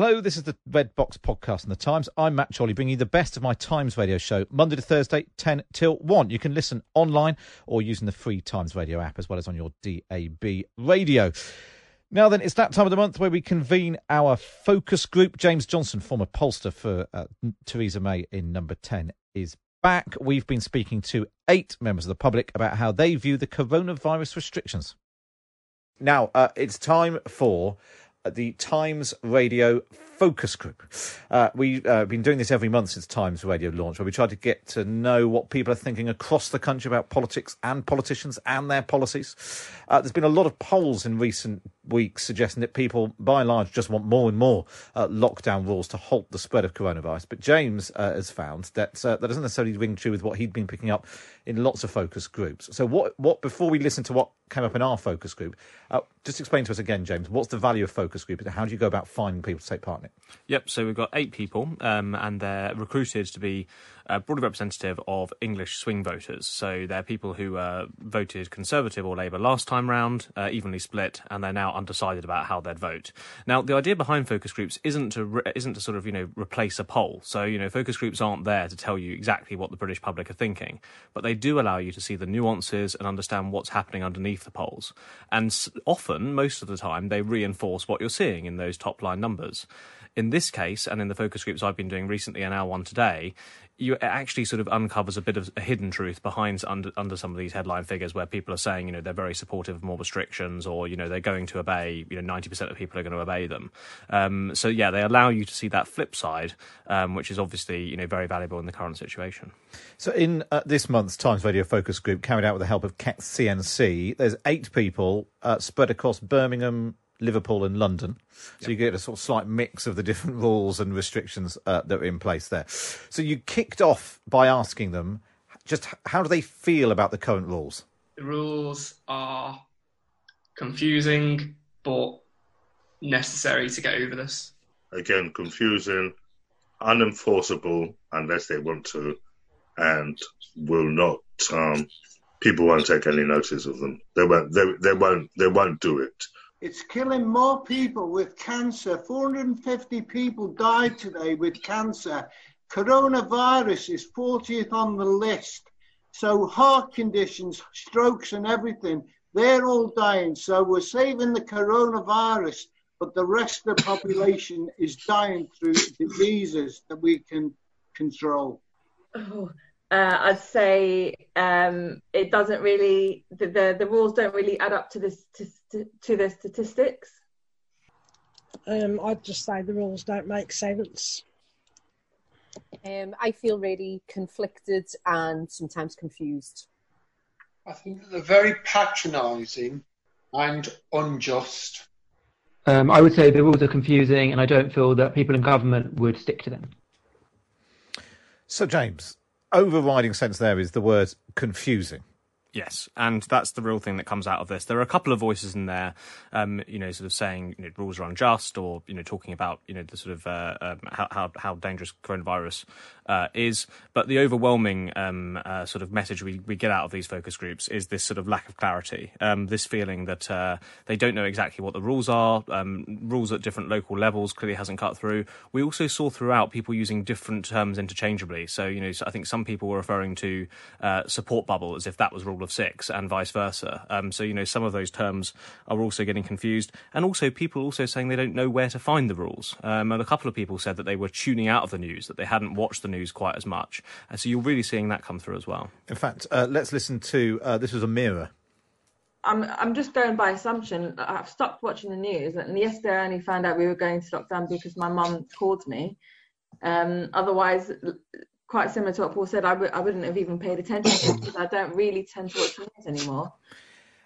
Hello, this is the Red Box podcast and the Times. I'm Matt Chorley, bringing you the best of my Times radio show, Monday to Thursday, 10 till 1. You can listen online or using the free Times radio app as well as on your DAB radio. Now then, it's that time of the month where we convene our focus group. James Johnson, former pollster for uh, Theresa May in number 10, is back. We've been speaking to eight members of the public about how they view the coronavirus restrictions. Now, uh, it's time for the Times Radio Focus Group. Uh, we've uh, been doing this every month since Times Radio launched, where we try to get to know what people are thinking across the country about politics and politicians and their policies. Uh, there's been a lot of polls in recent weeks suggesting that people, by and large, just want more and more uh, lockdown rules to halt the spread of coronavirus. But James uh, has found that uh, that doesn't necessarily ring true with what he'd been picking up in lots of focus groups. So, what, what before we listen to what came up in our focus group, just explain to us again, James, what's the value of focus group and how do you go about finding people to take part in it? Yep, so we've got eight people, um, and they're recruited to be uh, broadly representative of English swing voters. So they're people who uh, voted Conservative or Labour last time round, uh, evenly split, and they're now undecided about how they'd vote. Now, the idea behind focus groups isn't to re- isn't to sort of you know replace a poll. So you know, focus groups aren't there to tell you exactly what the British public are thinking, but they do allow you to see the nuances and understand what's happening underneath the polls. And often, most of the time, they reinforce what you're seeing in those top line numbers in this case, and in the focus groups I've been doing recently and our one today, you it actually sort of uncovers a bit of a hidden truth behind under under some of these headline figures where people are saying you know they're very supportive of more restrictions or you know they're going to obey you know ninety percent of people are going to obey them. Um, so yeah, they allow you to see that flip side, um, which is obviously you know very valuable in the current situation. So in uh, this month's Times Radio focus group, carried out with the help of CNC, there's eight people uh, spread across Birmingham, Liverpool and London. So yep. you get a sort of slight mix of the different rules and restrictions uh, that are in place there. So you kicked off by asking them just how do they feel about the current rules? The rules are confusing but necessary to get over this. Again, confusing, unenforceable unless they want to, and will not. Um, people won't take any notice of them. They won't. They, they won't. They won't do it. It's killing more people with cancer. 450 people died today with cancer. Coronavirus is 40th on the list. So heart conditions, strokes and everything, they're all dying. So we're saving the coronavirus, but the rest of the population is dying through diseases that we can control. Oh, uh, I'd say um, it doesn't really the, the, the rules don't really add up to this to, to, to the statistics. Um, I'd just say the rules don't make sense. Um, I feel really conflicted and sometimes confused. I think that they're very patronising and unjust. Um, I would say the rules are confusing, and I don't feel that people in government would stick to them. So, James, overriding sense there is the word confusing. Yes, and that's the real thing that comes out of this. There are a couple of voices in there, um, you know, sort of saying you know, rules are unjust, or you know, talking about you know the sort of uh, um, how, how how dangerous coronavirus uh, is. But the overwhelming um, uh, sort of message we, we get out of these focus groups is this sort of lack of clarity, um, this feeling that uh, they don't know exactly what the rules are. Um, rules at different local levels clearly hasn't cut through. We also saw throughout people using different terms interchangeably. So you know, I think some people were referring to uh, support bubble as if that was rule of six and vice versa. Um, so, you know, some of those terms are also getting confused. And also, people also saying they don't know where to find the rules. Um, and a couple of people said that they were tuning out of the news, that they hadn't watched the news quite as much. And so you're really seeing that come through as well. In fact, uh, let's listen to uh, this was a mirror. I'm I'm just going by assumption. I've stopped watching the news, and yesterday I only found out we were going to lockdown because my mum called me. Um, otherwise, quite similar to what Paul said, I w- I wouldn't have even paid attention because I don't really tend to watch the news anymore.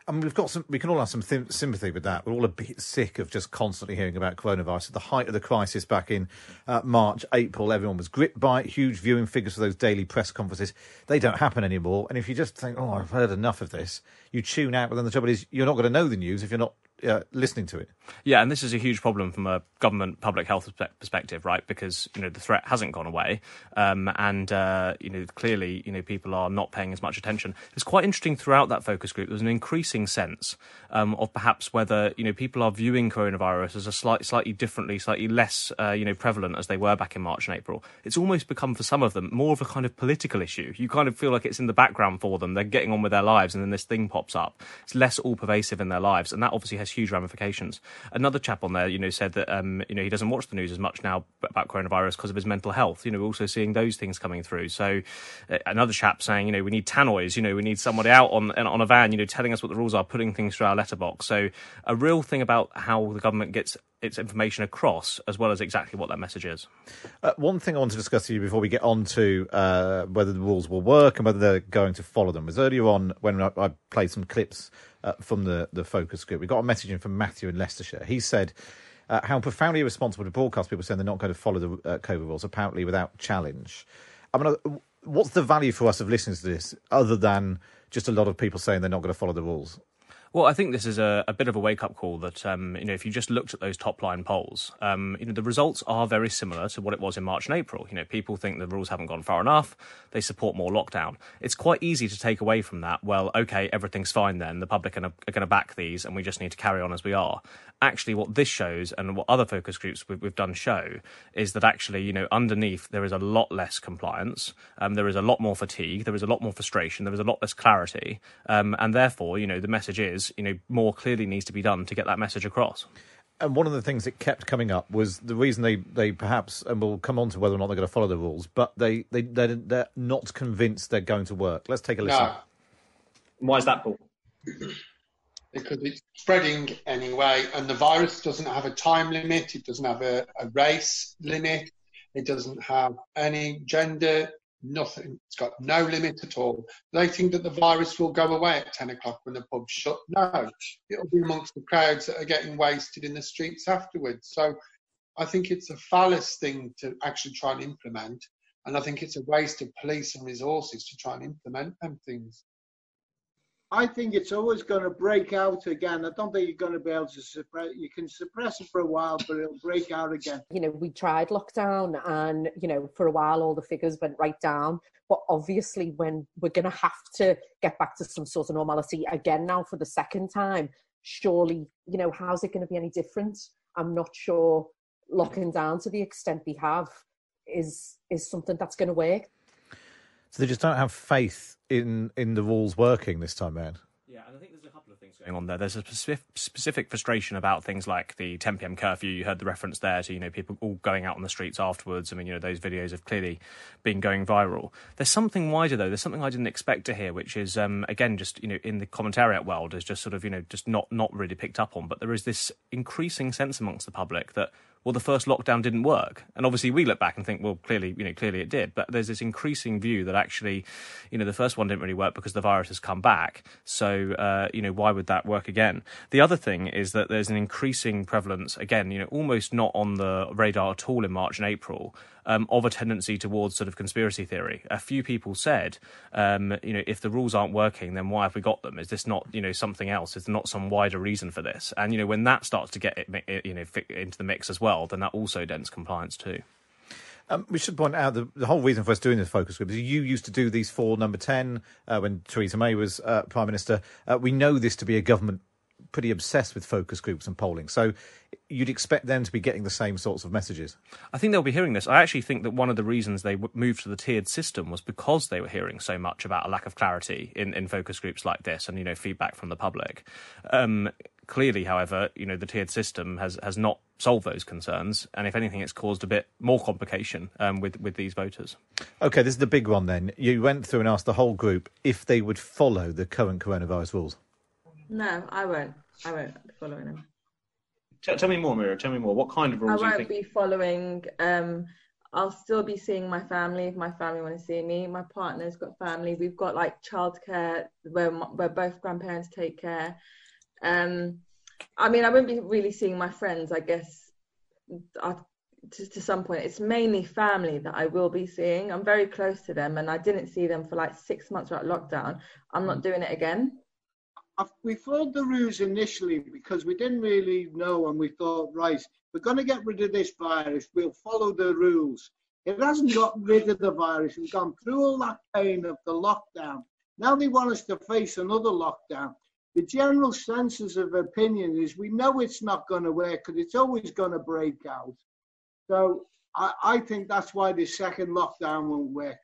I mean, we've got some. We can all have some th- sympathy with that. We're all a bit sick of just constantly hearing about coronavirus. At the height of the crisis back in uh, March, April, everyone was gripped by it. Huge viewing figures for those daily press conferences. They don't happen anymore. And if you just think, "Oh, I've heard enough of this," you tune out. But then the trouble is, you're not going to know the news if you're not uh, listening to it. Yeah, and this is a huge problem from a government public health perspective, right? Because you know the threat hasn't gone away, um, and uh, you know clearly you know people are not paying as much attention. It's quite interesting throughout that focus group. There's an increasing sense um, of perhaps whether you know people are viewing coronavirus as a slight, slightly differently, slightly less uh, you know prevalent as they were back in March and April. It's almost become for some of them more of a kind of political issue. You kind of feel like it's in the background for them. They're getting on with their lives, and then this thing pops up. It's less all pervasive in their lives, and that obviously has huge ramifications. Another chap on there, you know, said that um, you know he doesn't watch the news as much now about coronavirus because of his mental health. You know, we're also seeing those things coming through. So uh, another chap saying, you know, we need tannoys. You know, we need somebody out on on a van, you know, telling us what the rules are, putting things through our letterbox. So a real thing about how the government gets its information across as well as exactly what that message is. Uh, one thing I want to discuss with you before we get on to uh, whether the rules will work and whether they're going to follow them was earlier on when I played some clips uh, from the, the focus group. We got a message in from Matthew in Leicestershire. He said uh, how profoundly irresponsible to broadcast people saying they're not going to follow the uh, COVID rules, apparently without challenge. I mean, uh, what's the value for us of listening to this other than just a lot of people saying they're not going to follow the rules? Well, I think this is a, a bit of a wake up call that um, you know if you just looked at those top line polls, um, you know the results are very similar to what it was in March and April. You know, people think the rules haven't gone far enough; they support more lockdown. It's quite easy to take away from that. Well, okay, everything's fine then. The public are, going to back these, and we just need to carry on as we are actually what this shows and what other focus groups we've, we've, done show is that actually you know underneath there is a lot less compliance um, there is a lot more fatigue there is a lot more frustration there is a lot less clarity um, and therefore you know the message is you know more clearly needs to be done to get that message across. And one of the things that kept coming up was the reason they, they perhaps and we'll come on to whether or not they're going to follow the rules but they, they they're, they're not convinced they're going to work. Let's take a listen. No. why is that paul? Because it's spreading anyway, and the virus doesn't have a time limit, it doesn't have a, a race limit, it doesn't have any gender, nothing. It's got no limit at all. They think that the virus will go away at 10 o'clock when the pub's shut. No, it'll be amongst the crowds that are getting wasted in the streets afterwards. So I think it's a phallus thing to actually try and implement. And I think it's a waste of police and resources to try and implement them things. I think it's always going to break out again. I don't think you're going to be able to suppress. You can suppress it for a while, but it'll break out again. You know, we tried lockdown, and you know, for a while, all the figures went right down. But obviously, when we're going to have to get back to some sort of normality again now for the second time, surely, you know, how's it going to be any different? I'm not sure. Locking down to the extent we have is is something that's going to work. So they just don't have faith in in the rules working this time man. Yeah, and I think there's a couple of things going on there. There's a specific, specific frustration about things like the 10 p.m. curfew. You heard the reference there to you know people all going out on the streets afterwards. I mean, you know those videos have clearly been going viral. There's something wider though. There's something I didn't expect to hear, which is um, again just you know in the commentariat world is just sort of you know just not not really picked up on. But there is this increasing sense amongst the public that well, the first lockdown didn't work. And obviously, we look back and think, well, clearly, you know, clearly it did. But there's this increasing view that actually, you know, the first one didn't really work because the virus has come back. So, uh, you know, why would that work again? The other thing is that there's an increasing prevalence, again, you know, almost not on the radar at all in March and April, um, of a tendency towards sort of conspiracy theory. A few people said, um, you know, if the rules aren't working, then why have we got them? Is this not, you know, something else? Is there not some wider reason for this? And you know, when that starts to get you know, into the mix as well, then that also dents compliance too. Um, we should point out the, the whole reason for us doing this focus group is you used to do these for number 10 uh, when Theresa May was uh, Prime Minister. Uh, we know this to be a government pretty obsessed with focus groups and polling. So you'd expect them to be getting the same sorts of messages. I think they'll be hearing this. I actually think that one of the reasons they moved to the tiered system was because they were hearing so much about a lack of clarity in, in focus groups like this and, you know, feedback from the public. Um, clearly, however, you know, the tiered system has, has not solved those concerns. And if anything, it's caused a bit more complication um, with, with these voters. Okay, this is the big one then. You went through and asked the whole group if they would follow the current coronavirus rules. No, I won't. I won't be following them. Tell, tell me more, Mira. Tell me more. What kind of rules? I won't be following. Um, I'll still be seeing my family if my family want to see me. My partner's got family. We've got like childcare where where both grandparents take care. Um, I mean, I won't be really seeing my friends. I guess I, to, to some point, it's mainly family that I will be seeing. I'm very close to them, and I didn't see them for like six months right lockdown. I'm not doing it again we followed the rules initially because we didn't really know and we thought, right, we're going to get rid of this virus, we'll follow the rules. It hasn't got rid of the virus. We've gone through all that pain of the lockdown. Now they want us to face another lockdown. The general census of opinion is we know it's not going to work because it's always going to break out. So I, I think that's why the second lockdown won't work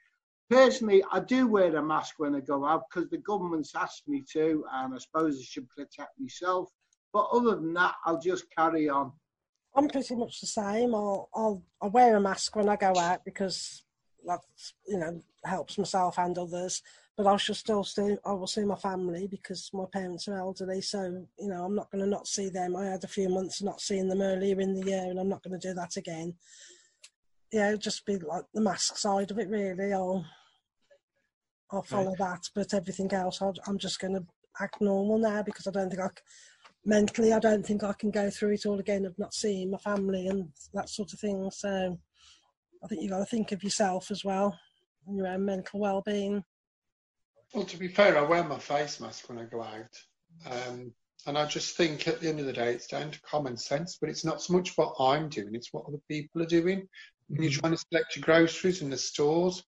personally, I do wear a mask when I go out because the government's asked me to, and I suppose I should protect myself. But other than that, I'll just carry on. I'm pretty much the same. I'll, I'll, I'll wear a mask when I go out because that you know helps myself and others. But I shall still see I will see my family because my parents are elderly. So you know I'm not going to not see them. I had a few months not seeing them earlier in the year, and I'm not going to do that again. Yeah, just be like the mask side of it really. I'll I'll follow right. that. But everything else, i am just going to act normal now because I don't think I mentally I don't think I can go through it all again of not seeing my family and that sort of thing. So I think you've got to think of yourself as well and your own mental well-being. Well, to be fair, I wear my face mask when I go out. Um, and I just think at the end of the day, it's down to common sense, but it's not so much what I'm doing, it's what other people are doing. You're trying to select your groceries in the stores,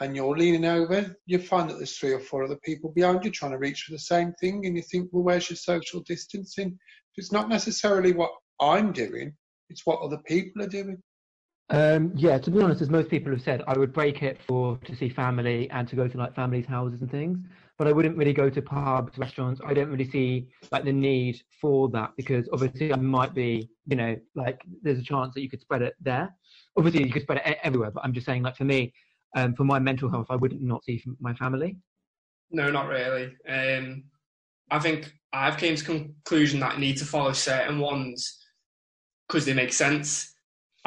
and you're leaning over, you find that there's three or four other people behind you trying to reach for the same thing, and you think, well, where's your social distancing? It's not necessarily what I'm doing, it's what other people are doing. Um, yeah, to be honest, as most people have said, I would break it for to see family and to go to like families' houses and things, but I wouldn't really go to pubs, restaurants. I don't really see like the need for that because obviously I might be, you know, like there's a chance that you could spread it there. Obviously, you could spread it everywhere, but I'm just saying, like for me, um, for my mental health, I wouldn't not see my family. No, not really. Um, I think I've came to conclusion that I need to follow certain ones because they make sense.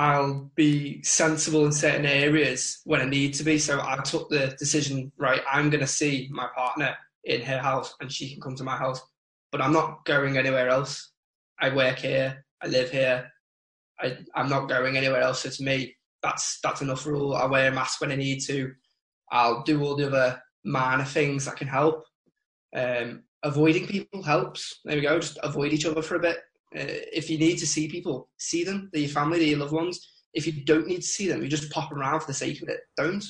I'll be sensible in certain areas when I need to be. So I took the decision, right, I'm going to see my partner in her house and she can come to my house, but I'm not going anywhere else. I work here, I live here, I, I'm not going anywhere else. It's me that's that's enough rule. I wear a mask when I need to. I'll do all the other minor things that can help. Um, avoiding people helps. There we go. Just avoid each other for a bit. Uh, if you need to see people, see them. They're your family, they're your loved ones. If you don't need to see them, you just pop around for the sake of it. Don't.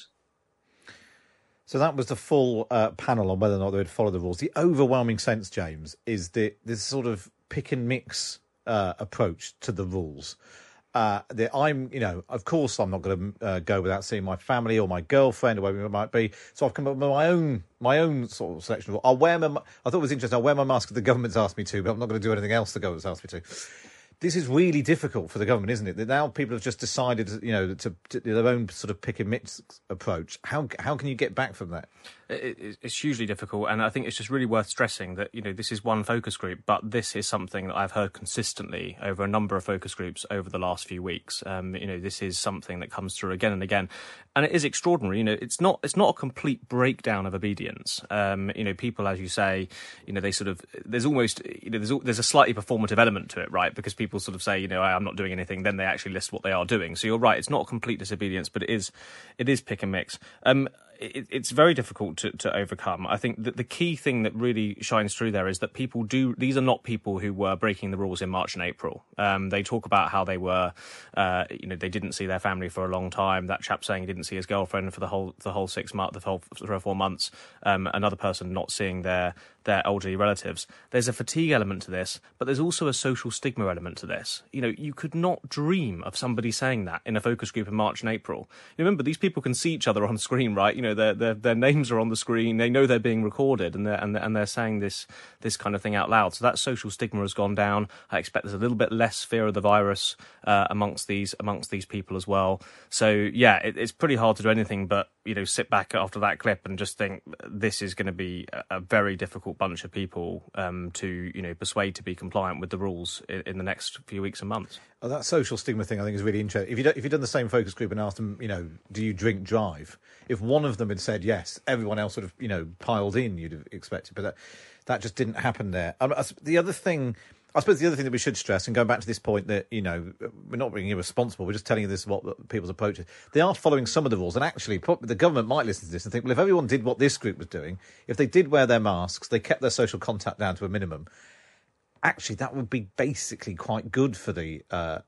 So that was the full uh, panel on whether or not they would follow the rules. The overwhelming sense, James, is that this sort of pick and mix uh, approach to the rules uh, that I'm, you know, of course, I'm not going to uh, go without seeing my family or my girlfriend or whatever it might be. So I've come up with my own, my own sort of selection. I'll wear my. I thought it was interesting. I'll wear my mask if the government's asked me to, but I'm not going to do anything else the government's asked me to. This is really difficult for the government, isn't it? That now people have just decided, you know, to, to their own sort of pick and mix approach. How how can you get back from that? It, it's hugely difficult, and I think it's just really worth stressing that you know this is one focus group, but this is something that I've heard consistently over a number of focus groups over the last few weeks. Um, you know, this is something that comes through again and again, and it is extraordinary. You know, it's not it's not a complete breakdown of obedience. Um, you know, people, as you say, you know, they sort of there's almost you know there's there's a slightly performative element to it, right? Because people sort of say, you know, I'm not doing anything, then they actually list what they are doing. So you're right, it's not complete disobedience, but it is it is pick and mix. Um, it, it's very difficult to, to overcome. I think that the key thing that really shines through there is that people do. These are not people who were breaking the rules in March and April. Um, they talk about how they were, uh, you know, they didn't see their family for a long time. That chap saying he didn't see his girlfriend for the whole the whole six months, the whole three or four months. Um, another person not seeing their their elderly relatives. There's a fatigue element to this, but there's also a social stigma element to this. You know, you could not dream of somebody saying that in a focus group in March and April. You remember, these people can see each other on screen, right? You know, their their, their names are on the screen. They know they're being recorded, and they're and and they're saying this this kind of thing out loud. So that social stigma has gone down. I expect there's a little bit less fear of the virus uh, amongst these amongst these people as well. So yeah, it, it's pretty hard to do anything but you know sit back after that clip and just think this is going to be a, a very difficult bunch of people um, to you know persuade to be compliant with the rules in, in the next few weeks and months. Oh, that social stigma thing, I think, is really interesting. If you if you'd done the same focus group and asked them, you know, do you drink drive? If one of them had said yes, everyone else would have, you know, piled in. You'd have expected, but that that just didn't happen there. Um, the other thing I suppose the other thing that we should stress, and going back to this point that you know we're not being irresponsible, we're just telling you this is what people's approach is. They are following some of the rules, and actually, the government might listen to this and think, well, if everyone did what this group was doing, if they did wear their masks, they kept their social contact down to a minimum. Actually, that would be basically quite good for the uh,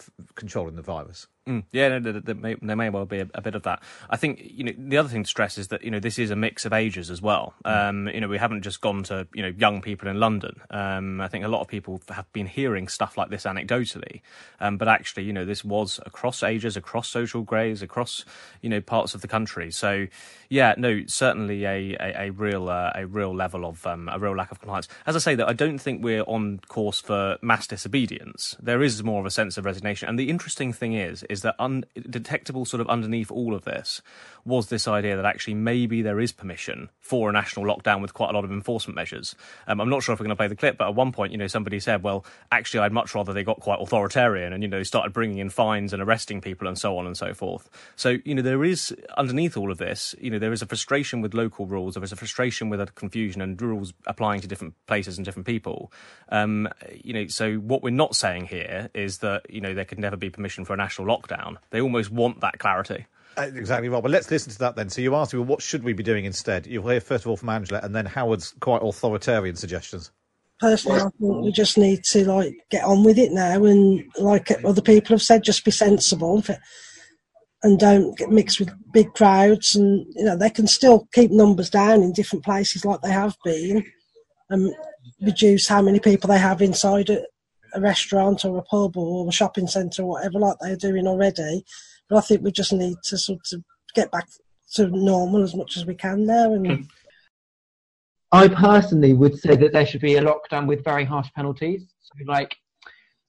f- controlling the virus. Mm, yeah, no, there, may, there, may, well be a, a, bit of that. I think you know the other thing to stress is that you know this is a mix of ages as well. Mm. Um, you know we haven't just gone to you know young people in London. Um, I think a lot of people have been hearing stuff like this anecdotally, um, but actually you know this was across ages, across social greys, across you know parts of the country. So yeah, no, certainly a a, a real uh, a real level of um, a real lack of compliance. As I say, that I don't think we're on course for mass disobedience. There is more of a sense of resignation, and the interesting thing is is is that un- detectable sort of underneath all of this was this idea that actually maybe there is permission for a national lockdown with quite a lot of enforcement measures. Um, I'm not sure if we're going to play the clip, but at one point, you know, somebody said, well, actually, I'd much rather they got quite authoritarian and, you know, started bringing in fines and arresting people and so on and so forth. So, you know, there is underneath all of this, you know, there is a frustration with local rules, there is a frustration with a confusion and rules applying to different places and different people. Um, you know, so what we're not saying here is that, you know, there could never be permission for a national lockdown. They almost want that clarity. Uh, exactly right. But let's listen to that then. So you asked me, well, what should we be doing instead? You'll hear first of all from Angela, and then Howard's quite authoritarian suggestions. Personally, I think we just need to like get on with it now, and like other people have said, just be sensible and don't get mixed with big crowds. And you know they can still keep numbers down in different places like they have been, and reduce how many people they have inside a, a restaurant or a pub or a shopping centre or whatever, like they're doing already but I think we just need to sort of get back to normal as much as we can there. And mm. I personally would say that there should be a lockdown with very harsh penalties. So like,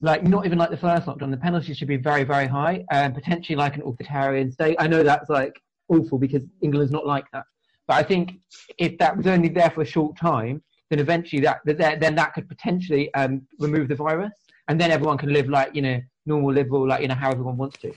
like not even like the first lockdown. The penalties should be very, very high, and potentially like an authoritarian state. I know that's like awful because England's not like that. But I think if that was only there for a short time, then eventually that, that then that could potentially um, remove the virus, and then everyone can live like you know normal, liberal, like you know how everyone wants to.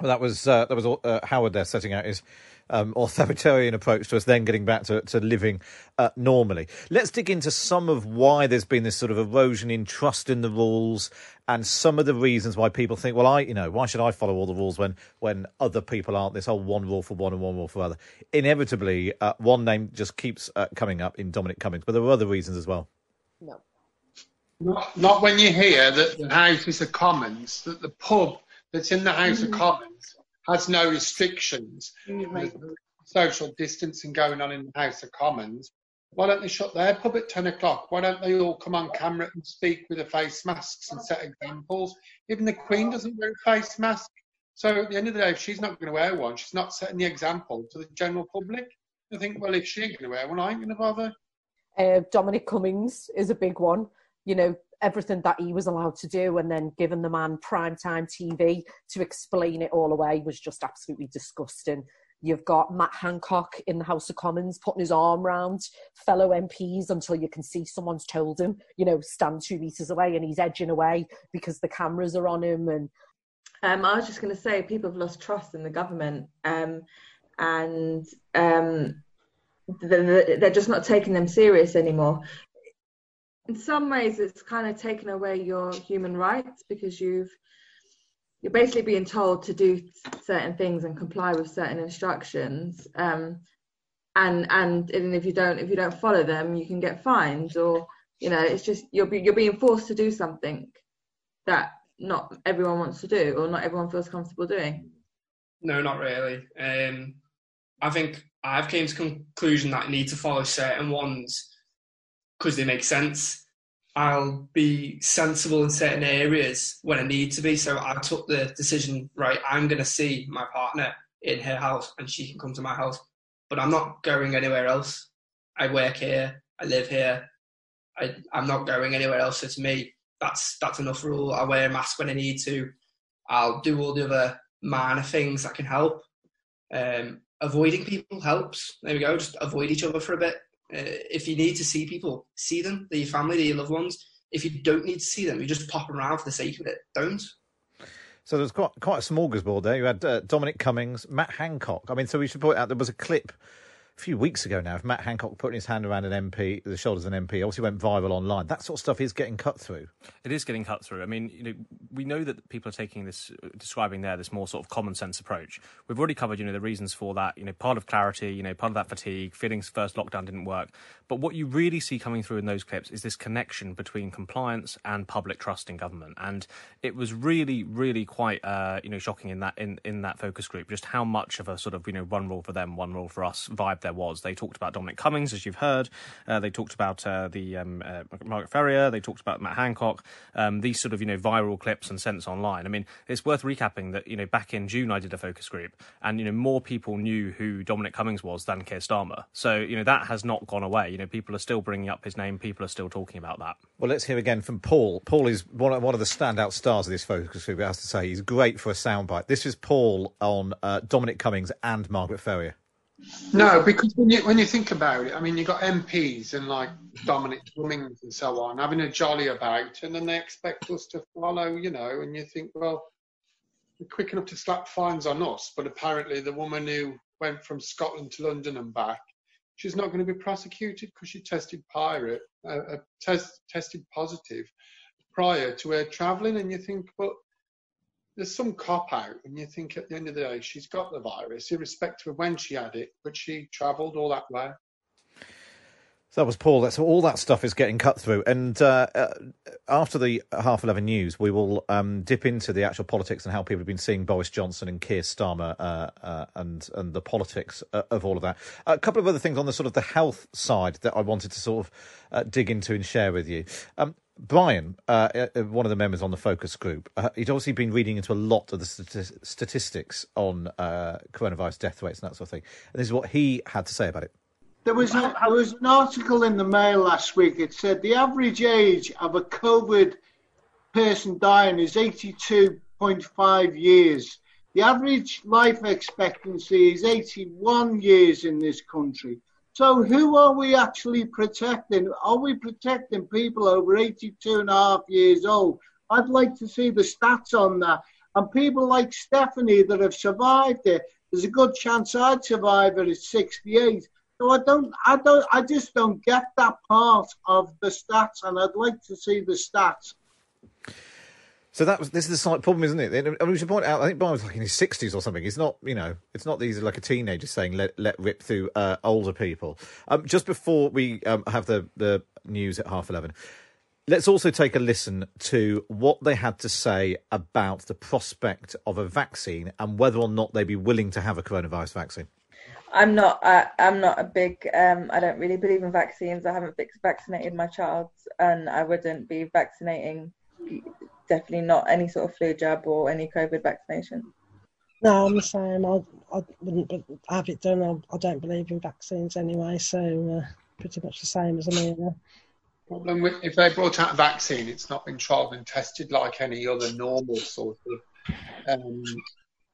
Well, that was uh, that was uh, Howard there setting out his um, authoritarian approach to us, then getting back to, to living uh, normally. Let's dig into some of why there's been this sort of erosion in trust in the rules, and some of the reasons why people think, well, I, you know, why should I follow all the rules when when other people aren't? This whole one rule for one and one rule for other. Inevitably, uh, one name just keeps uh, coming up in Dominic Cummings, but there are other reasons as well. No. Not, not when you hear that the House is a Commons, that the pub that's in the House mm-hmm. of Commons has no restrictions. Mm-hmm. Social distancing going on in the House of Commons. Why don't they shut their pub at 10 o'clock? Why don't they all come on camera and speak with the face masks and set examples? Even the Queen doesn't wear a face mask. So at the end of the day, if she's not going to wear one, she's not setting the example to the general public. I think, well, if she ain't going to wear one, I ain't going to bother. Uh, Dominic Cummings is a big one. You know, everything that he was allowed to do and then giving the man prime time TV to explain it all away was just absolutely disgusting. You've got Matt Hancock in the House of Commons putting his arm around fellow MPs until you can see someone's told him, you know, stand two metres away and he's edging away because the cameras are on him. And um, I was just going to say, people have lost trust in the government, um, and um, they're just not taking them serious anymore. In some ways, it's kind of taken away your human rights because you've you're basically being told to do certain things and comply with certain instructions um, and and and if you don't if you don't follow them you can get fined or you know it's just you're be, you're being forced to do something that not everyone wants to do or not everyone feels comfortable doing. No not really. Um, i think i've came to conclusion that need to follow certain ones because they make sense I'll be sensible in certain areas when I need to be. So I took the decision, right, I'm going to see my partner in her house and she can come to my house, but I'm not going anywhere else. I work here, I live here, I, I'm not going anywhere else. So to me, that's that's enough rule. I wear a mask when I need to. I'll do all the other minor things that can help. Um, avoiding people helps. There we go. Just avoid each other for a bit. Uh, if you need to see people, see them, they're your family, they're your loved ones. If you don't need to see them, you just pop around for the sake of it. Don't. So there's quite quite a smorgasbord there. You had uh, Dominic Cummings, Matt Hancock. I mean, so we should point out there was a clip a few weeks ago now of Matt Hancock putting his hand around an MP, the shoulders of an MP, obviously went viral online. That sort of stuff is getting cut through. It is getting cut through. I mean, you know, we know that people are taking this, describing there this more sort of common sense approach. We've already covered, you know, the reasons for that. You know, part of clarity, you know, part of that fatigue, feelings first lockdown didn't work. But what you really see coming through in those clips is this connection between compliance and public trust in government. And it was really, really quite, uh, you know, shocking in that in, in that focus group just how much of a sort of you know one rule for them, one rule for us vibe there was. They talked about Dominic Cummings, as you've heard. Uh, they talked about uh, the um, uh, Margaret Ferrier. They talked about Matt Hancock. Um, these sort of you know viral clips and sense online. I mean, it's worth recapping that you know back in June I did a focus group, and you know more people knew who Dominic Cummings was than Keir Starmer. So you know that has not gone away. You know, people are still bringing up his name. People are still talking about that. Well, let's hear again from Paul. Paul is one of, one of the standout stars of this focus group. I have to say, he's great for a soundbite. This is Paul on uh, Dominic Cummings and Margaret Ferrier. No, because when you when you think about it, I mean, you've got MPs and like Dominic Cummings and so on having a jolly about, and then they expect us to follow, you know, and you think, well, they're quick enough to slap fines on us, but apparently the woman who went from Scotland to London and back, she's not going to be prosecuted because she tested pirate, uh, uh, test, tested positive prior to her travelling, and you think, well, there's some cop out, and you think at the end of the day, she's got the virus, irrespective of when she had it, but she travelled all that way. So that was Paul. That's all that stuff is getting cut through. And uh, uh, after the half eleven news, we will um, dip into the actual politics and how people have been seeing Boris Johnson and Keir Starmer uh, uh and and the politics uh, of all of that. A couple of other things on the sort of the health side that I wanted to sort of dig into and share with you. Um, Brian, uh, one of the members on the focus group, uh, he'd obviously been reading into a lot of the stati- statistics on uh, coronavirus death rates and that sort of thing. And this is what he had to say about it. There was, a, there was an article in the Mail last week. It said the average age of a COVID person dying is 82.5 years. The average life expectancy is 81 years in this country. So who are we actually protecting? Are we protecting people over 82 and a half years old? I'd like to see the stats on that. And people like Stephanie that have survived it, there's a good chance I'd survive it at 68. So I don't, I don't, I just don't get that part of the stats, and I'd like to see the stats. So that was this is the slight problem, isn't it? I mean, we should point out. I think Brian was like in his sixties or something. It's not, you know, it's not these like a teenager saying let let rip through uh, older people. Um, just before we um, have the the news at half eleven, let's also take a listen to what they had to say about the prospect of a vaccine and whether or not they'd be willing to have a coronavirus vaccine. I'm not. I, I'm not a big. Um, I don't really believe in vaccines. I haven't vaccinated my child, and I wouldn't be vaccinating definitely not any sort of flu jab or any COVID vaccination. No, I'm the same. I, I wouldn't have it done. I, I don't believe in vaccines anyway, so uh, pretty much the same as Amelia. Problem with if they brought out a vaccine, it's not been trialled and tested like any other normal sort of um,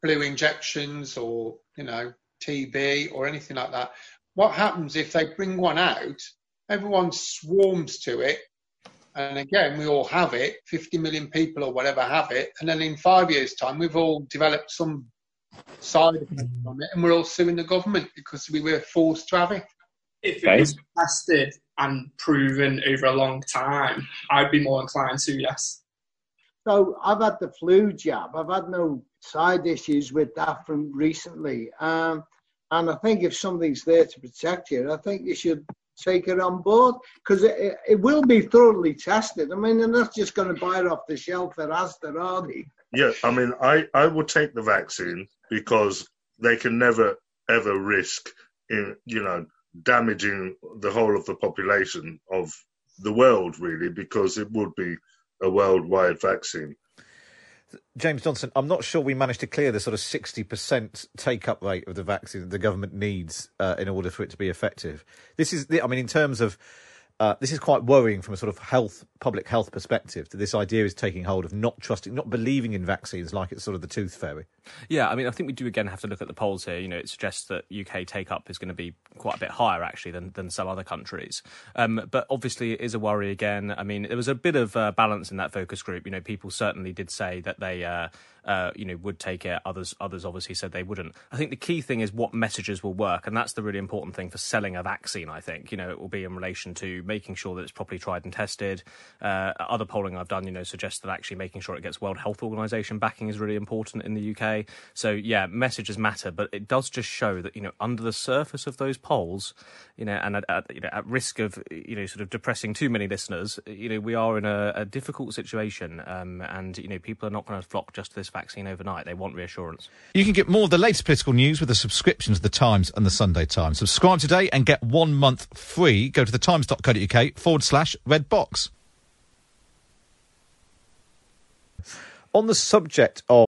flu injections or you know TB or anything like that. What happens if they bring one out? Everyone swarms to it, and again, we all have it. 50 million people or whatever have it, and then in five years' time, we've all developed some side effect from it, and we're all suing the government because we were forced to have it. If it was tested and proven over a long time, I'd be more inclined to yes. So I've had the flu jab. I've had no side issues with that from recently. Um, and I think if something's there to protect you, I think you should take it on board because it, it will be thoroughly tested. I mean, they're not just going to buy it off the shelf at Asda, are they? Yeah, I mean, I, I would take the vaccine because they can never ever risk in you know damaging the whole of the population of the world really because it would be a worldwide vaccine. James Johnson, I'm not sure we managed to clear the sort of 60% take up rate of the vaccine that the government needs uh, in order for it to be effective. This is, the, I mean, in terms of uh, this is quite worrying from a sort of health, public health perspective. That this idea is taking hold of not trusting, not believing in vaccines, like it's sort of the tooth fairy. Yeah, I mean, I think we do again have to look at the polls here. You know, it suggests that UK take up is going to be quite a bit higher actually than, than some other countries. Um, but obviously, it is a worry again. I mean, there was a bit of uh, balance in that focus group. You know, people certainly did say that they. Uh, uh, you know, would take it. Others, others obviously said they wouldn't. I think the key thing is what messages will work, and that's the really important thing for selling a vaccine. I think you know it will be in relation to making sure that it's properly tried and tested. Uh, other polling I've done, you know, suggests that actually making sure it gets World Health Organization backing is really important in the UK. So yeah, messages matter, but it does just show that you know under the surface of those polls, you know, and at, at you know at risk of you know sort of depressing too many listeners, you know, we are in a, a difficult situation, um, and you know people are not going to flock just to this vaccine overnight. They want reassurance. You can get more of the latest political news with a subscription to The Times and The Sunday Times. Subscribe today and get one month free. Go to thetimes.co.uk forward slash red box. On the subject of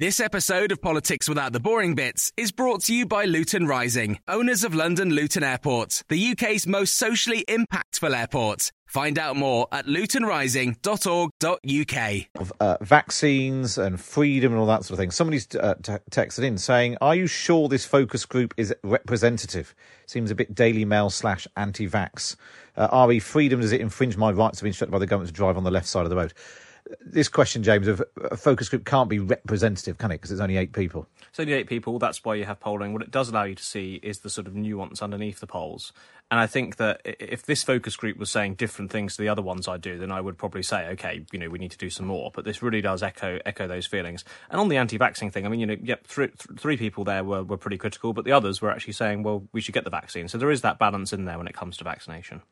This episode of Politics Without the Boring Bits is brought to you by Luton Rising, owners of London Luton Airport, the UK's most socially impactful airport. Find out more at lutonrising.org.uk. of uh, vaccines and freedom and all that sort of thing. Somebody's uh, t- texted in saying, "Are you sure this focus group is representative? Seems a bit Daily Mail slash anti-vax. Uh, re freedom does it infringe my rights to be instructed by the government to drive on the left side of the road?" This question, James, of a focus group can't be representative, can it? Because it's only eight people. It's only eight people. That's why you have polling. What it does allow you to see is the sort of nuance underneath the polls. And I think that if this focus group was saying different things to the other ones I do, then I would probably say, okay, you know, we need to do some more. But this really does echo echo those feelings. And on the anti-vaccine thing, I mean, you know, yep, three, th- three people there were, were pretty critical, but the others were actually saying, well, we should get the vaccine. So there is that balance in there when it comes to vaccination.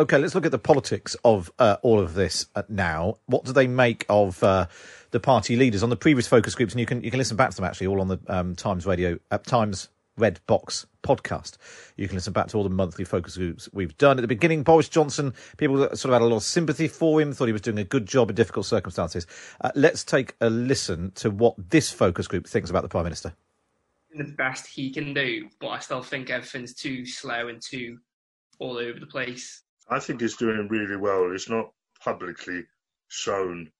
Okay, let's look at the politics of uh, all of this uh, now. What do they make of uh, the party leaders on the previous focus groups? And you can you can listen back to them actually all on the um, Times Radio uh, Times Red Box podcast. You can listen back to all the monthly focus groups we've done. At the beginning, Boris Johnson, people sort of had a lot of sympathy for him, thought he was doing a good job in difficult circumstances. Uh, let's take a listen to what this focus group thinks about the Prime Minister. the best he can do, but I still think everything's too slow and too all over the place. I think he's doing really well. It's not publicly shown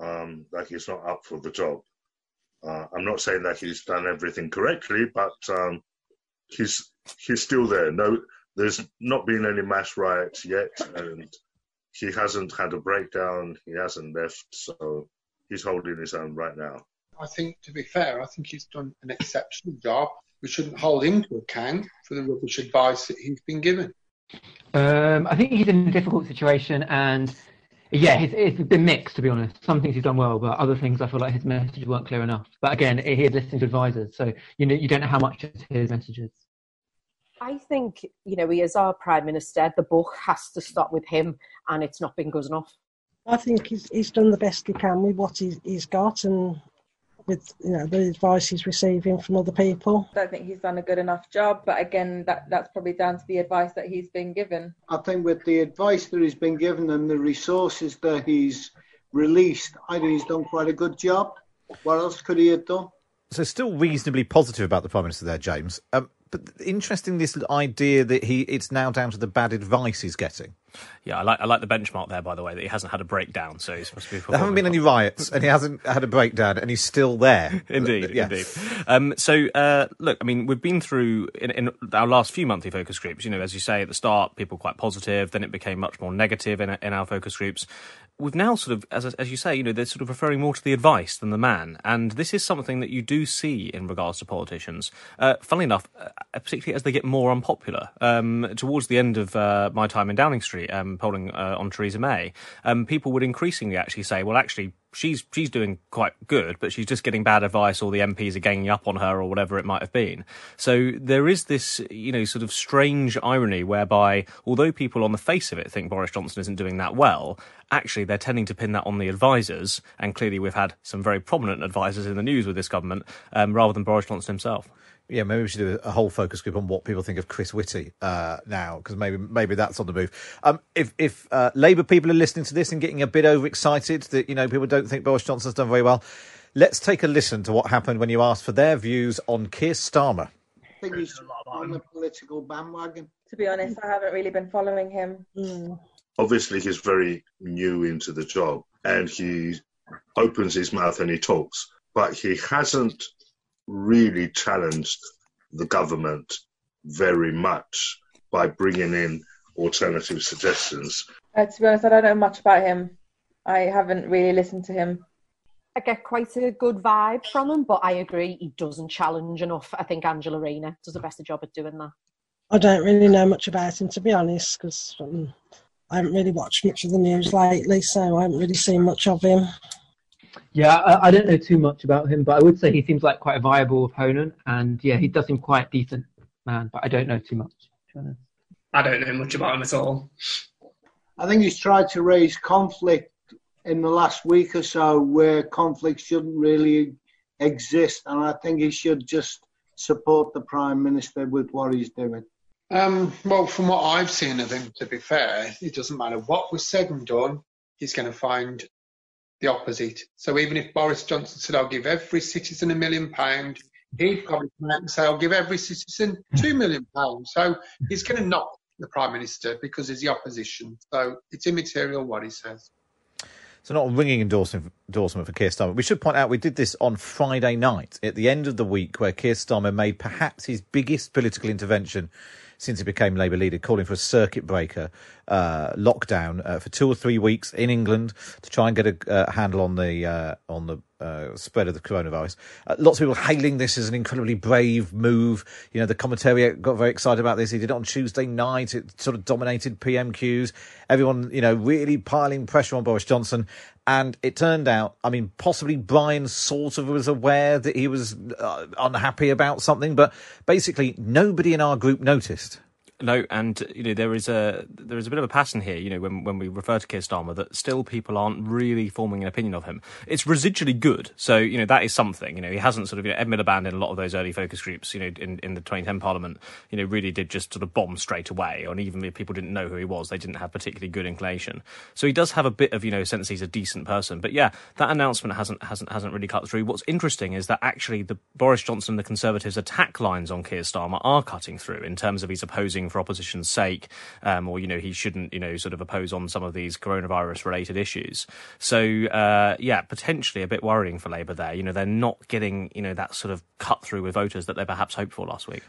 um, that he's not up for the job. Uh, I'm not saying that he's done everything correctly, but um, he's he's still there. No, there's not been any mass riots yet, and he hasn't had a breakdown. He hasn't left, so he's holding his own right now. I think, to be fair, I think he's done an exceptional job. We shouldn't hold him to account for the rubbish advice that he's been given. Um, I think he's in a difficult situation, and yeah, it's, it's been mixed to be honest. Some things he's done well, but other things I feel like his messages weren't clear enough. But again, he is listening to advisors, so you know you don't know how much it's his messages. I think, you know, he is our Prime Minister. The book has to stop with him, and it's not been good enough. I think he's, he's done the best he can with what he's, he's got and with you know the advice he's receiving from other people. I don't think he's done a good enough job, but again, that, that's probably down to the advice that he's been given. I think with the advice that he's been given and the resources that he's released, I think he's done quite a good job. What else could he have done? So, still reasonably positive about the Prime Minister there, James. Um, but interesting, this idea that he it's now down to the bad advice he's getting. Yeah, I like I like the benchmark there, by the way, that he hasn't had a breakdown. So he's supposed to be. There haven't been any riots, and he hasn't had a breakdown, and he's still there. indeed, Yeah. indeed. Um, so, uh, look, I mean, we've been through in, in our last few monthly focus groups. You know, as you say at the start, people quite positive. Then it became much more negative in in our focus groups. We've now sort of, as as you say, you know, they're sort of referring more to the advice than the man, and this is something that you do see in regards to politicians. Uh, funnily enough, uh, particularly as they get more unpopular. Um, towards the end of uh, my time in Downing Street, um, polling uh, on Theresa May, um, people would increasingly actually say, well, actually, she's she's doing quite good, but she's just getting bad advice, or the MPs are ganging up on her, or whatever it might have been. So there is this, you know, sort of strange irony whereby, although people on the face of it think Boris Johnson isn't doing that well, actually they're tending to pin that on the advisers, and clearly we've had some very prominent advisers in the news with this government, um, rather than Boris Johnson himself. Yeah, maybe we should do a whole focus group on what people think of Chris Whitty uh, now, because maybe maybe that's on the move. Um, if if uh, Labour people are listening to this and getting a bit overexcited that you know people don't think Boris Johnson's done very well, let's take a listen to what happened when you asked for their views on Keir Starmer. I think he's on the political bandwagon. To be honest, I haven't really been following him. Obviously, he's very new into the job, and he opens his mouth and he talks, but he hasn't really challenged the government very much by bringing in alternative suggestions. Uh, to be honest, I don't know much about him. I haven't really listened to him. I get quite a good vibe from him, but I agree he doesn't challenge enough. I think Angela Rayner does a better job at doing that. I don't really know much about him to be honest, because um, I haven't really watched much of the news lately, so I haven't really seen much of him. Yeah, I, I don't know too much about him, but I would say he seems like quite a viable opponent, and yeah, he does seem quite decent man. But I don't know too much. to. I don't know much about him at all. I think he's tried to raise conflict in the last week or so where conflict shouldn't really exist, and I think he should just support the Prime Minister with what he's doing. Um, well, from what I've seen of him, to be fair, it doesn't matter what was said and done, he's going to find the opposite. So even if Boris Johnson said, I'll give every citizen a million pounds, he'd probably come out and say, I'll give every citizen two million pounds. So he's going to knock the Prime Minister because he's the opposition. So it's immaterial what he says. So not a ringing endorsement, endorsement for Keir Starmer. We should point out we did this on Friday night at the end of the week where Keir Starmer made perhaps his biggest political intervention since he became Labour leader, calling for a circuit breaker uh, lockdown uh, for two or three weeks in England to try and get a uh, handle on the uh, on the uh, spread of the coronavirus. Uh, lots of people hailing this as an incredibly brave move. You know, the commentary got very excited about this. He did it on Tuesday night. It sort of dominated PMQs. Everyone, you know, really piling pressure on Boris Johnson. And it turned out, I mean, possibly Brian sort of was aware that he was uh, unhappy about something, but basically nobody in our group noticed. No, and you know there is a there is a bit of a pattern here. You know when when we refer to Keir Starmer, that still people aren't really forming an opinion of him. It's residually good, so you know that is something. You know he hasn't sort of you know Ed Miliband in a lot of those early focus groups. You know in, in the 2010 Parliament, you know really did just sort of bomb straight away. And even if people didn't know who he was, they didn't have particularly good inclination. So he does have a bit of you know sense he's a decent person. But yeah, that announcement hasn't hasn't hasn't really cut through. What's interesting is that actually the Boris Johnson and the Conservatives attack lines on Keir Starmer are cutting through in terms of he's opposing for opposition's sake, um, or you know he shouldn't you know sort of oppose on some of these coronavirus related issues. So uh, yeah, potentially a bit worrying for Labour there. You know they're not getting you know that sort of cut through with voters that they perhaps hoped for last week.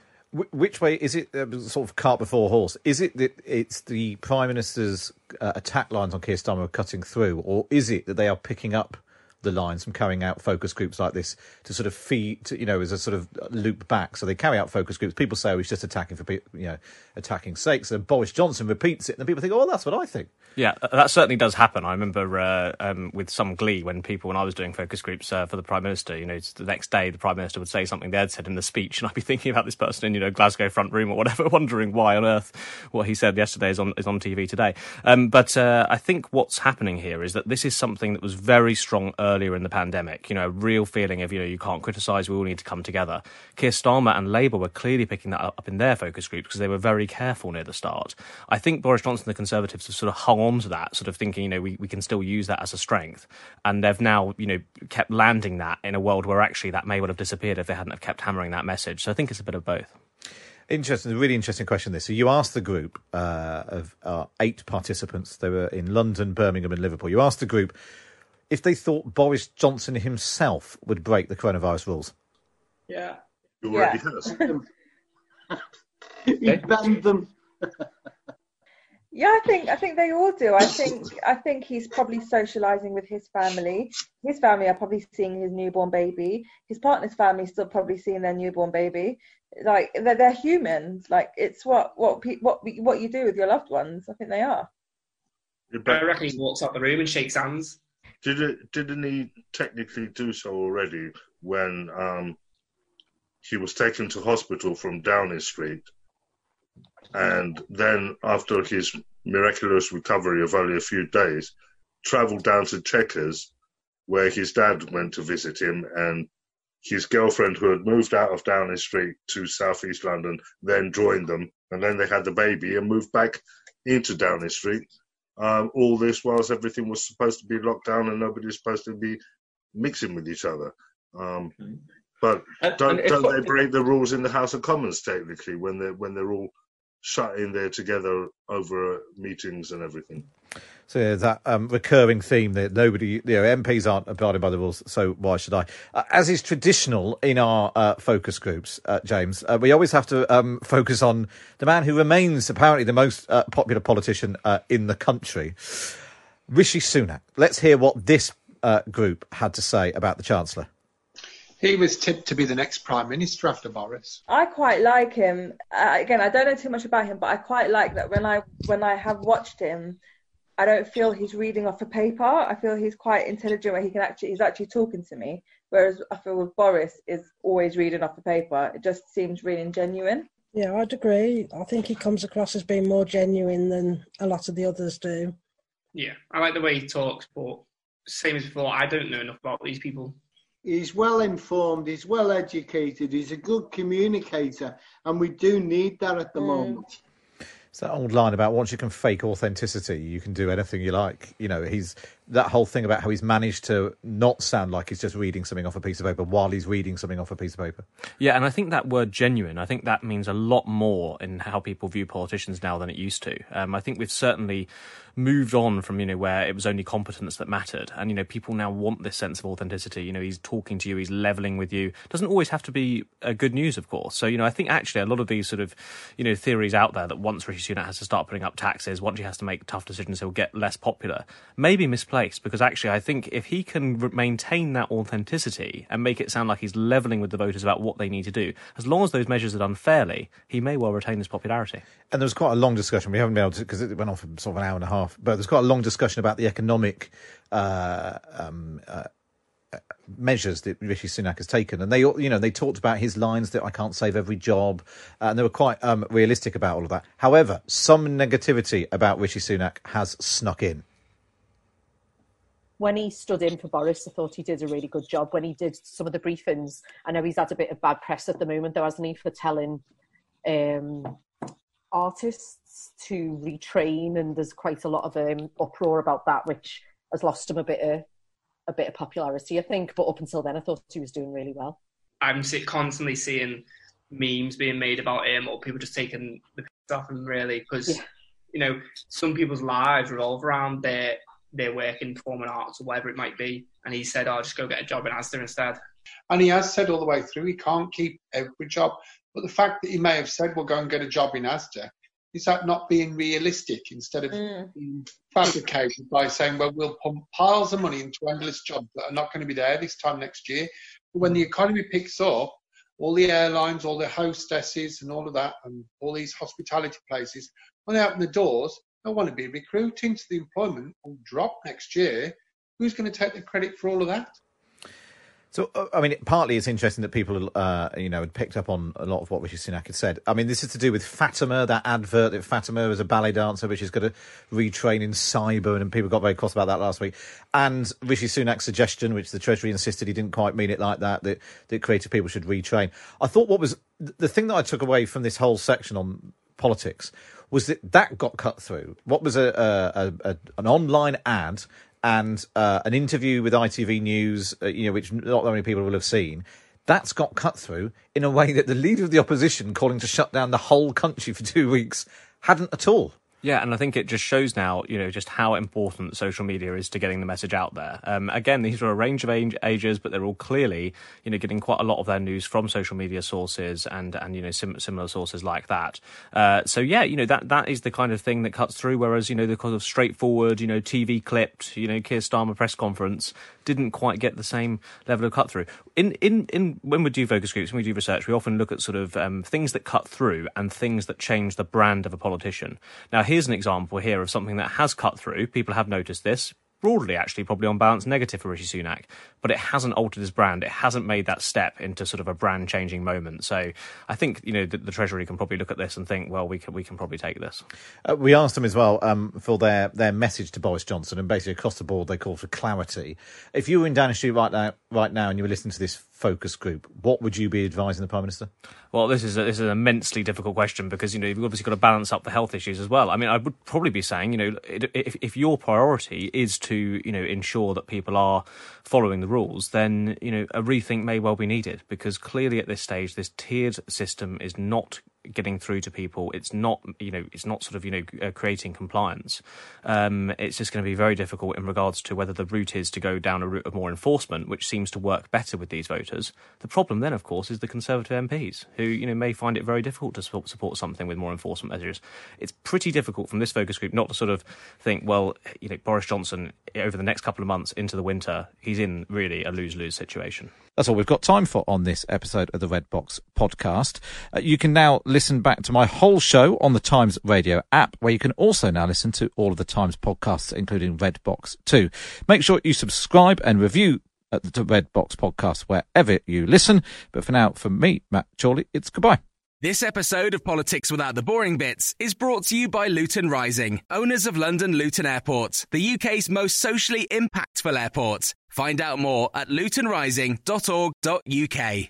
Which way is it? Uh, sort of cart before horse. Is it that it's the prime minister's uh, attack lines on Keir Starmer cutting through, or is it that they are picking up the lines from carrying out focus groups like this to sort of feed, to, you know, as a sort of loop back. So they carry out focus groups. People say, oh, he's just attacking for, pe- you know, attacking sake. So Boris Johnson repeats it, and then people think, oh, well, that's what I think. Yeah, that certainly does happen. I remember uh, um, with some glee when people, when I was doing focus groups uh, for the Prime Minister, you know, the next day the Prime Minister would say something they'd said in the speech, and I'd be thinking about this person in, you know, Glasgow front room or whatever, wondering why on earth what he said yesterday is on, is on TV today. Um, but uh, I think what's happening here is that this is something that was very strong earlier in the pandemic. You know, a real feeling of, you know, you can't criticise, we all need to come together. Keir Starmer and Labour were clearly picking that up in their focus groups because they were very careful near the start. I think Boris Johnson and the Conservatives have sort of hung on to that, sort of thinking, you know, we, we can still use that as a strength. And they've now, you know, kept landing that in a world where actually that may well have disappeared if they hadn't have kept hammering that message. So I think it's a bit of both. Interesting, really interesting question. This. So you asked the group uh, of uh, eight participants. They were in London, Birmingham, and Liverpool. You asked the group if they thought Boris Johnson himself would break the coronavirus rules. Yeah. You already has. he banned them. Yeah, I think I think they all do. I think I think he's probably socializing with his family. His family are probably seeing his newborn baby. His partner's family is still probably seeing their newborn baby. Like they're, they're humans. Like it's what what pe- what what you do with your loved ones. I think they are. I reckon he walks out the room and shakes hands. Did it, didn't he technically do so already when um, he was taken to hospital from Downing Street? And then, after his miraculous recovery of only a few days, travelled down to Chequers, where his dad went to visit him, and his girlfriend, who had moved out of Downing Street to southeast London, then joined them, and then they had the baby and moved back into Downing Street. Um, all this whilst everything was supposed to be locked down and nobody was supposed to be mixing with each other. Um, but And- don't and don't they break the rules in the House of Commons technically when they are when they're all shut in there together over meetings and everything? So yeah, that um, recurring theme that nobody, you know, MPs aren't abiding by the rules, so why should I? Uh, as is traditional in our uh, focus groups, uh, James, uh, we always have to um, focus on the man who remains apparently the most uh, popular politician uh, in the country, Rishi Sunak. Let's hear what this group had to say about the Chancellor. He was tipped to be the next Prime Minister after Boris. I quite like him. Uh, again, I don't know too much about him, but I quite like that when I when I have watched him, I don't feel he's reading off a paper. I feel he's quite intelligent where he can actually he's actually talking to me. Whereas I feel with Boris is always reading off the paper. It just seems really genuine. Yeah, I'd agree. I think he comes across as being more genuine than a lot of the others do. Yeah, I like the way he talks, but same as before, I don't know enough about these people. He's well informed, he's well educated, he's a good communicator, and we do need that at the mm. moment. It's that old line about once you can fake authenticity, you can do anything you like. You know, he's that whole thing about how he's managed to not sound like he's just reading something off a piece of paper while he's reading something off a piece of paper. Yeah, and I think that word genuine, I think that means a lot more in how people view politicians now than it used to. Um, I think we've certainly moved on from, you know, where it was only competence that mattered. And, you know, people now want this sense of authenticity. You know, he's talking to you, he's leveling with you. Doesn't always have to be uh, good news, of course. So, you know, I think actually a lot of these sort of, you know, theories out there that once Rishi Sunak has to start putting up taxes, once he has to make tough decisions, he'll get less popular, may be misplaced because actually I think if he can maintain that authenticity and make it sound like he's leveling with the voters about what they need to do, as long as those measures are done fairly, he may well retain his popularity. And there was quite a long discussion. We haven't been able to because it went on for sort of an hour and a half. But there's quite a long discussion about the economic uh, um, uh, measures that Rishi Sunak has taken, and they, you know, they talked about his lines that I can't save every job, uh, and they were quite um, realistic about all of that. However, some negativity about Rishi Sunak has snuck in. When he stood in for Boris, I thought he did a really good job. When he did some of the briefings, I know he's had a bit of bad press at the moment, though, hasn't he, for telling um, artists to retrain, and there's quite a lot of um, uproar about that, which has lost him a bit of a bit of popularity, I think. But up until then, I thought he was doing really well. I'm constantly seeing memes being made about him or people just taking the piss off him really because you know some people's lives revolve around their their work in performing arts or whatever it might be and he said "I'll oh just go get a job in Asda instead And he has said all the way through he can't keep every job. But the fact that he may have said, "We'll go and get a job in Asda," Is that not being realistic instead of mm. being fabricated by saying, well, we'll pump piles of money into endless jobs that are not going to be there this time next year? But when the mm. economy picks up, all the airlines, all the hostesses, and all of that, and all these hospitality places, when they open the doors, they want to be recruiting, so the employment will drop next year. Who's going to take the credit for all of that? So, uh, I mean, partly it's interesting that people, uh, you know, had picked up on a lot of what Rishi Sunak had said. I mean, this is to do with Fatima, that advert that Fatima is a ballet dancer, which is going to retrain in cyber, and people got very cross about that last week. And Rishi Sunak's suggestion, which the Treasury insisted he didn't quite mean it like that, that, that creative people should retrain. I thought what was the thing that I took away from this whole section on politics was that that got cut through. What was a, a, a an online ad and uh, an interview with ITV News, uh, you know, which not that many people will have seen. That's got cut through in a way that the leader of the opposition calling to shut down the whole country for two weeks hadn't at all. Yeah, and I think it just shows now, you know, just how important social media is to getting the message out there. Um, again, these are a range of age, ages, but they're all clearly, you know, getting quite a lot of their news from social media sources and and you know sim- similar sources like that. Uh, so yeah, you know that that is the kind of thing that cuts through. Whereas you know the kind of straightforward, you know, TV clipped, you know, Keir Starmer press conference didn't quite get the same level of cut through. In in in when we do focus groups, when we do research, we often look at sort of um, things that cut through and things that change the brand of a politician. Now, here's an example here of something that has cut through. People have noticed this broadly, actually, probably on balance, negative for Rishi Sunak, but it hasn't altered his brand. It hasn't made that step into sort of a brand changing moment. So I think you know the, the, Treasury can probably look at this and think, well, we can we can probably take this. Uh, we asked them as well um, for their their message to Boris Johnson, and basically across the board they called for clarity. If you were in Downing Street right now, right now, and you were listening to this focus group, what would you be advising the Prime Minister? Well, this is a, this is an immensely difficult question because you know you've obviously got to balance up the health issues as well. I mean, I would probably be saying, you know, if if your priority is to you know ensure that people are following the rules, then you know a rethink may well be needed because clearly at this stage, this tiered system is not getting through to people. It's not, you know, it's not sort of, you know, uh, creating compliance. Um, it's just going to be very difficult in regards to whether the route is to go down a route of more enforcement, which seems to work better with these voters. The problem then, of course, is the Conservative MPs who, you know, may find it very difficult to support, something with more enforcement measures. It's pretty difficult from this focus group not to sort of think, well, you know, Boris Johnson over the next couple of months into the winter, he's in really a lose lose situation. That's all we've got time for on this episode of the Red Box podcast. Uh, you can now listen back to my whole show on the Times Radio app, where you can also now listen to all of the Times podcasts, including Red Box 2. Make sure you subscribe and review at the Red Box podcast wherever you listen. But for now, from me, Matt Chorley, it's goodbye. This episode of Politics Without the Boring Bits is brought to you by Luton Rising, owners of London Luton Airport, the UK's most socially impactful airport. Find out more at lutonrising.org.uk.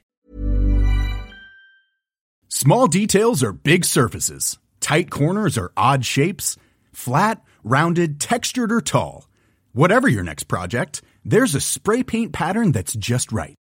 Small details are big surfaces, tight corners are odd shapes, flat, rounded, textured, or tall. Whatever your next project, there's a spray paint pattern that's just right.